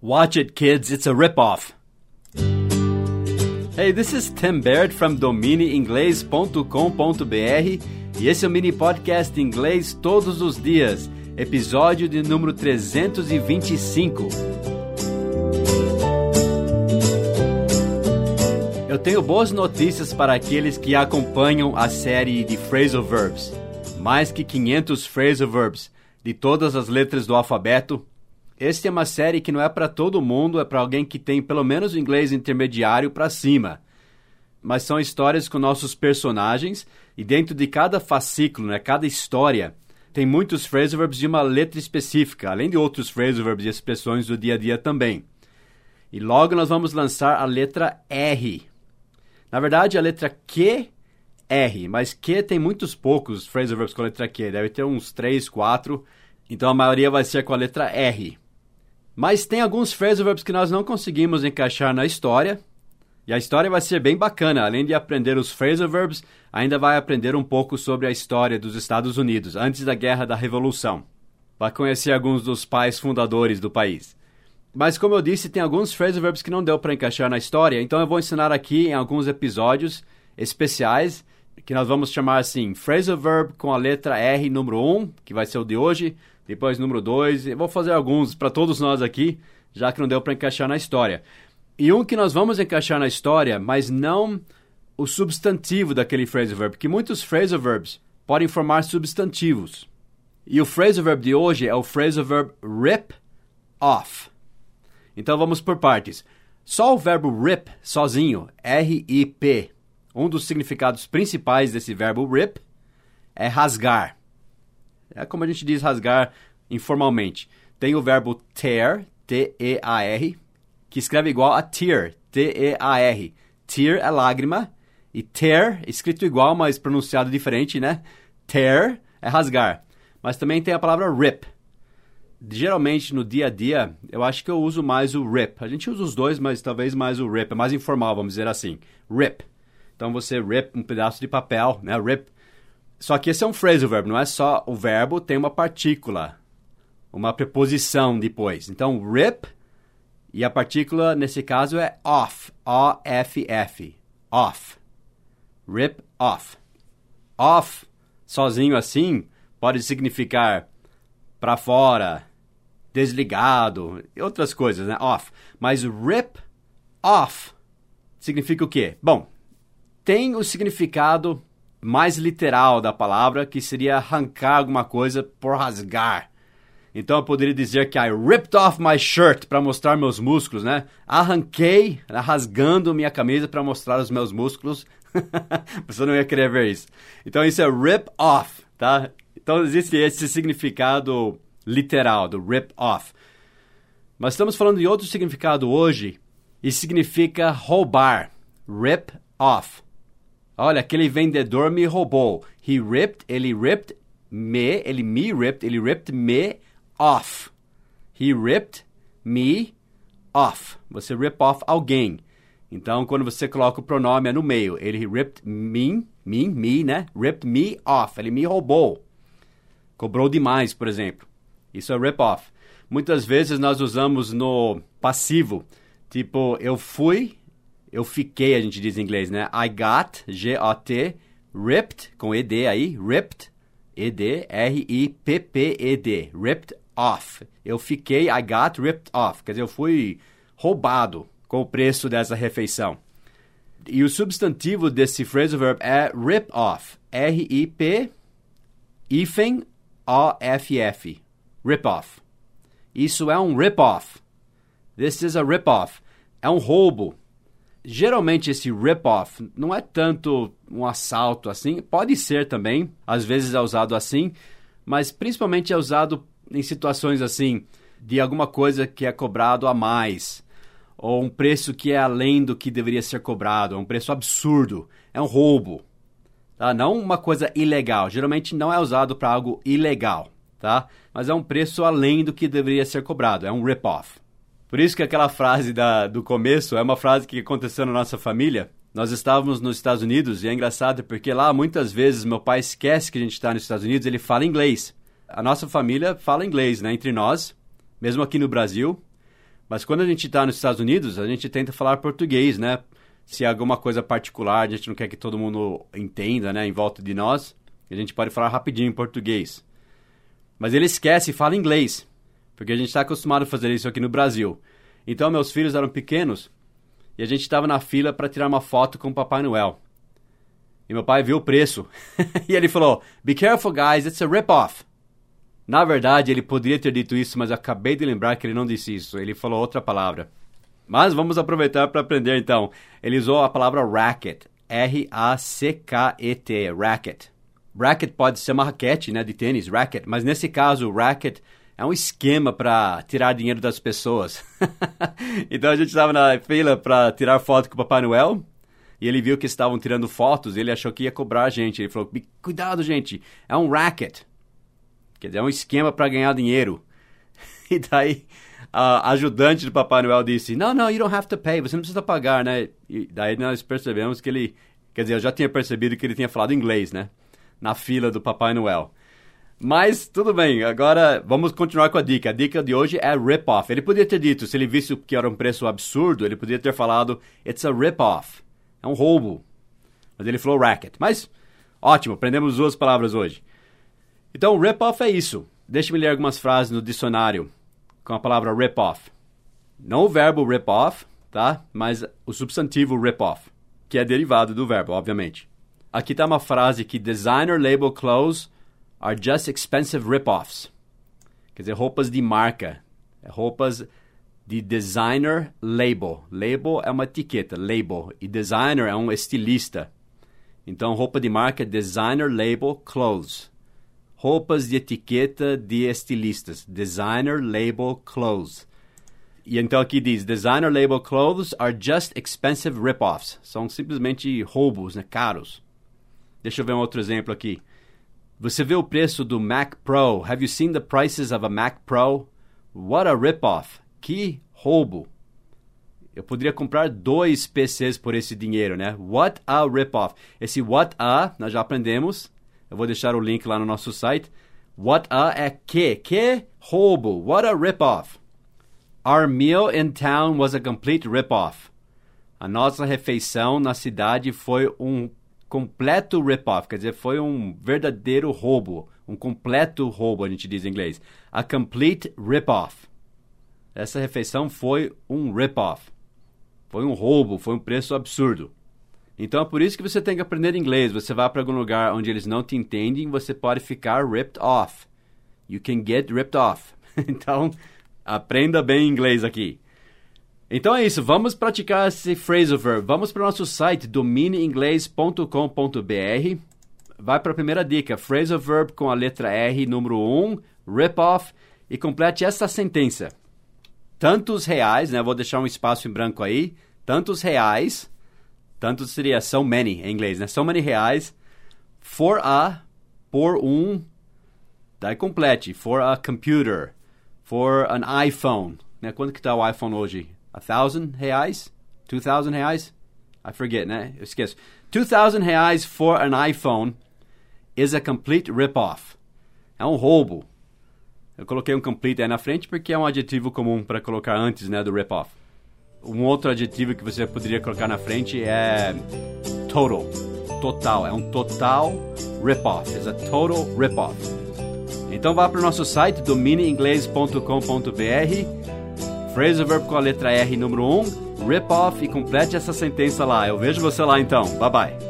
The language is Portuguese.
Watch it, kids, it's a ripoff. Hey, this is Tim Baird from dominiinglês.com.br e esse é o mini podcast inglês todos os dias, episódio de número 325. Eu tenho boas notícias para aqueles que acompanham a série de Phrasal Verbs. Mais que 500 Phrasal Verbs de todas as letras do alfabeto esta é uma série que não é para todo mundo, é para alguém que tem pelo menos o inglês intermediário para cima. Mas são histórias com nossos personagens e dentro de cada fascículo, né, cada história, tem muitos phrasal verbs de uma letra específica, além de outros phrasal verbs e expressões do dia a dia também. E logo nós vamos lançar a letra R. Na verdade, a letra Q R, mas Q tem muitos poucos phrasal verbs com a letra Q, deve ter uns 3, 4, então a maioria vai ser com a letra R. Mas tem alguns phrasal verbs que nós não conseguimos encaixar na história. E a história vai ser bem bacana. Além de aprender os phrasal verbs, ainda vai aprender um pouco sobre a história dos Estados Unidos, antes da Guerra da Revolução. Vai conhecer alguns dos pais fundadores do país. Mas como eu disse, tem alguns phrasal verbs que não deu para encaixar na história, então eu vou ensinar aqui em alguns episódios especiais que nós vamos chamar assim, phrasal verb com a letra R número 1, que vai ser o de hoje, depois número 2, eu vou fazer alguns para todos nós aqui, já que não deu para encaixar na história. E um que nós vamos encaixar na história, mas não o substantivo daquele phrasal verb, porque muitos phrasal verbs podem formar substantivos. E o phrasal verb de hoje é o phrasal verb rip off. Então vamos por partes. Só o verbo rip sozinho, R-I-P, um dos significados principais desse verbo rip é rasgar. É como a gente diz rasgar informalmente. Tem o verbo tear, T-E-A-R, que escreve igual a tear, T-E-A-R. Tear é lágrima e tear, escrito igual, mas pronunciado diferente, né? Tear é rasgar. Mas também tem a palavra rip. Geralmente no dia a dia, eu acho que eu uso mais o rip. A gente usa os dois, mas talvez mais o rip. É mais informal, vamos dizer assim. Rip. Então você rip um pedaço de papel, né? Rip só que esse é um phrasal verb, não é só o verbo, tem uma partícula, uma preposição depois. Então, rip, e a partícula nesse caso é off, O-F-F, off. Rip off. Off, sozinho assim, pode significar para fora, desligado, outras coisas, né? Off. Mas rip off significa o quê? Bom, tem o significado mais literal da palavra, que seria arrancar alguma coisa por rasgar. Então eu poderia dizer que I ripped off my shirt para mostrar meus músculos, né? Arranquei, né, rasgando minha camisa para mostrar os meus músculos. Você não ia querer ver isso. Então isso é rip off, tá? Então existe esse significado literal do rip off. Mas estamos falando de outro significado hoje e significa roubar. Rip off. Olha, aquele vendedor me roubou. He ripped, ele ripped me, ele me ripped, ele ripped me off. He ripped me off. Você rip off alguém. Então, quando você coloca o pronome no meio. Ele ripped me, me, me, né? Ripped me off. Ele me roubou. Cobrou demais, por exemplo. Isso é rip off. Muitas vezes nós usamos no passivo. Tipo, eu fui eu fiquei, a gente diz em inglês, né? I got, G-O-T, ripped, com E-D aí, ripped, E-D, R-I-P-P-E-D, ripped off. Eu fiquei, I got ripped off, quer dizer, eu fui roubado com o preço dessa refeição. E o substantivo desse phrasal verb é rip off, R-I-P, hífen, O-F-F, rip off. Isso é um rip off. This is a rip off. É um roubo Geralmente esse rip-off não é tanto um assalto assim, pode ser também, às vezes é usado assim, mas principalmente é usado em situações assim de alguma coisa que é cobrado a mais, ou um preço que é além do que deveria ser cobrado, é um preço absurdo, é um roubo. Tá? Não uma coisa ilegal, geralmente não é usado para algo ilegal, tá? Mas é um preço além do que deveria ser cobrado, é um rip-off. Por isso que aquela frase da, do começo é uma frase que aconteceu na nossa família. Nós estávamos nos Estados Unidos e é engraçado porque lá muitas vezes meu pai esquece que a gente está nos Estados Unidos, ele fala inglês. A nossa família fala inglês, né, entre nós, mesmo aqui no Brasil. Mas quando a gente está nos Estados Unidos, a gente tenta falar português, né? Se é alguma coisa particular, a gente não quer que todo mundo entenda, né, em volta de nós, a gente pode falar rapidinho em português. Mas ele esquece e fala inglês, porque a gente está acostumado a fazer isso aqui no Brasil. Então, meus filhos eram pequenos e a gente estava na fila para tirar uma foto com o Papai Noel. E meu pai viu o preço. e ele falou: Be careful, guys, it's a rip-off. Na verdade, ele poderia ter dito isso, mas acabei de lembrar que ele não disse isso. Ele falou outra palavra. Mas vamos aproveitar para aprender então. Ele usou a palavra racket. R-A-C-K-E-T. Racket. Racket pode ser uma raquete né, de tênis, racket. Mas nesse caso, racket é um esquema para tirar dinheiro das pessoas. então a gente estava na fila para tirar foto com o Papai Noel e ele viu que estavam tirando fotos e ele achou que ia cobrar a gente. Ele falou: Cuidado, gente, é um racket. Quer dizer, é um esquema para ganhar dinheiro. E daí a ajudante do Papai Noel disse: Não, não, you don't have to pay, você não precisa pagar, né? E daí nós percebemos que ele. Quer dizer, eu já tinha percebido que ele tinha falado inglês, né? Na fila do Papai Noel. Mas tudo bem, agora vamos continuar com a dica. A dica de hoje é rip-off. Ele podia ter dito, se ele visse que era um preço absurdo, ele podia ter falado: It's a rip-off. É um roubo. Mas ele falou racket. Mas, ótimo, aprendemos duas palavras hoje. Então, rip-off é isso. Deixe-me ler algumas frases no dicionário com a palavra rip-off. Não o verbo rip-off, tá? Mas o substantivo rip-off, que é derivado do verbo, obviamente. Aqui está uma frase que designer label clothes are just expensive rip-offs. Quer dizer, roupas de marca. Roupas de designer label. Label é uma etiqueta, label. E designer é um estilista. Então, roupa de marca designer label clothes. Roupas de etiqueta de estilistas. Designer label clothes. E então aqui diz: Designer label clothes are just expensive rip-offs. São simplesmente roubos, né, caros. Deixa eu ver um outro exemplo aqui. Você vê o preço do Mac Pro? Have you seen the prices of a Mac Pro? What a rip-off. Que roubo! Eu poderia comprar dois PCs por esse dinheiro, né? What a rip-off. Esse what a, nós já aprendemos. Eu vou deixar o link lá no nosso site. What a é que. Que roubo. What a rip-off. Our meal in town was a complete rip-off. A nossa refeição na cidade foi um completo rip-off. Quer dizer, foi um verdadeiro roubo. Um completo roubo, a gente diz em inglês. A complete rip-off. Essa refeição foi um rip-off. Foi um roubo, foi um preço absurdo. Então é por isso que você tem que aprender inglês. Você vai para algum lugar onde eles não te entendem, você pode ficar ripped off. You can get ripped off. então, aprenda bem inglês aqui. Então é isso, vamos praticar esse phrasal verb. Vamos para o nosso site domineinglês.com.br. Vai para a primeira dica, phrasal verb com a letra R, número 1, rip off, e complete essa sentença tantos reais, né? Vou deixar um espaço em branco aí. Tantos reais. Tantos seria so many em inglês, né? So many reais. For a, por um. Daí complete. For a computer. For an iPhone. Né? Quanto que tá o iPhone hoje? A thousand reais? Two thousand reais? I forget, né? Eu esqueço. Two thousand reais for an iPhone is a complete rip-off. É um roubo. Eu coloquei um complete aí na frente porque é um adjetivo comum para colocar antes né, do rip-off. Um outro adjetivo que você poderia colocar na frente é total. Total. É um total rip-off. É a total rip-off. Então vá para o nosso site domineinglês.com.br Phrasal verb com a letra R número 1, rip-off e complete essa sentença lá. Eu vejo você lá então. Bye bye.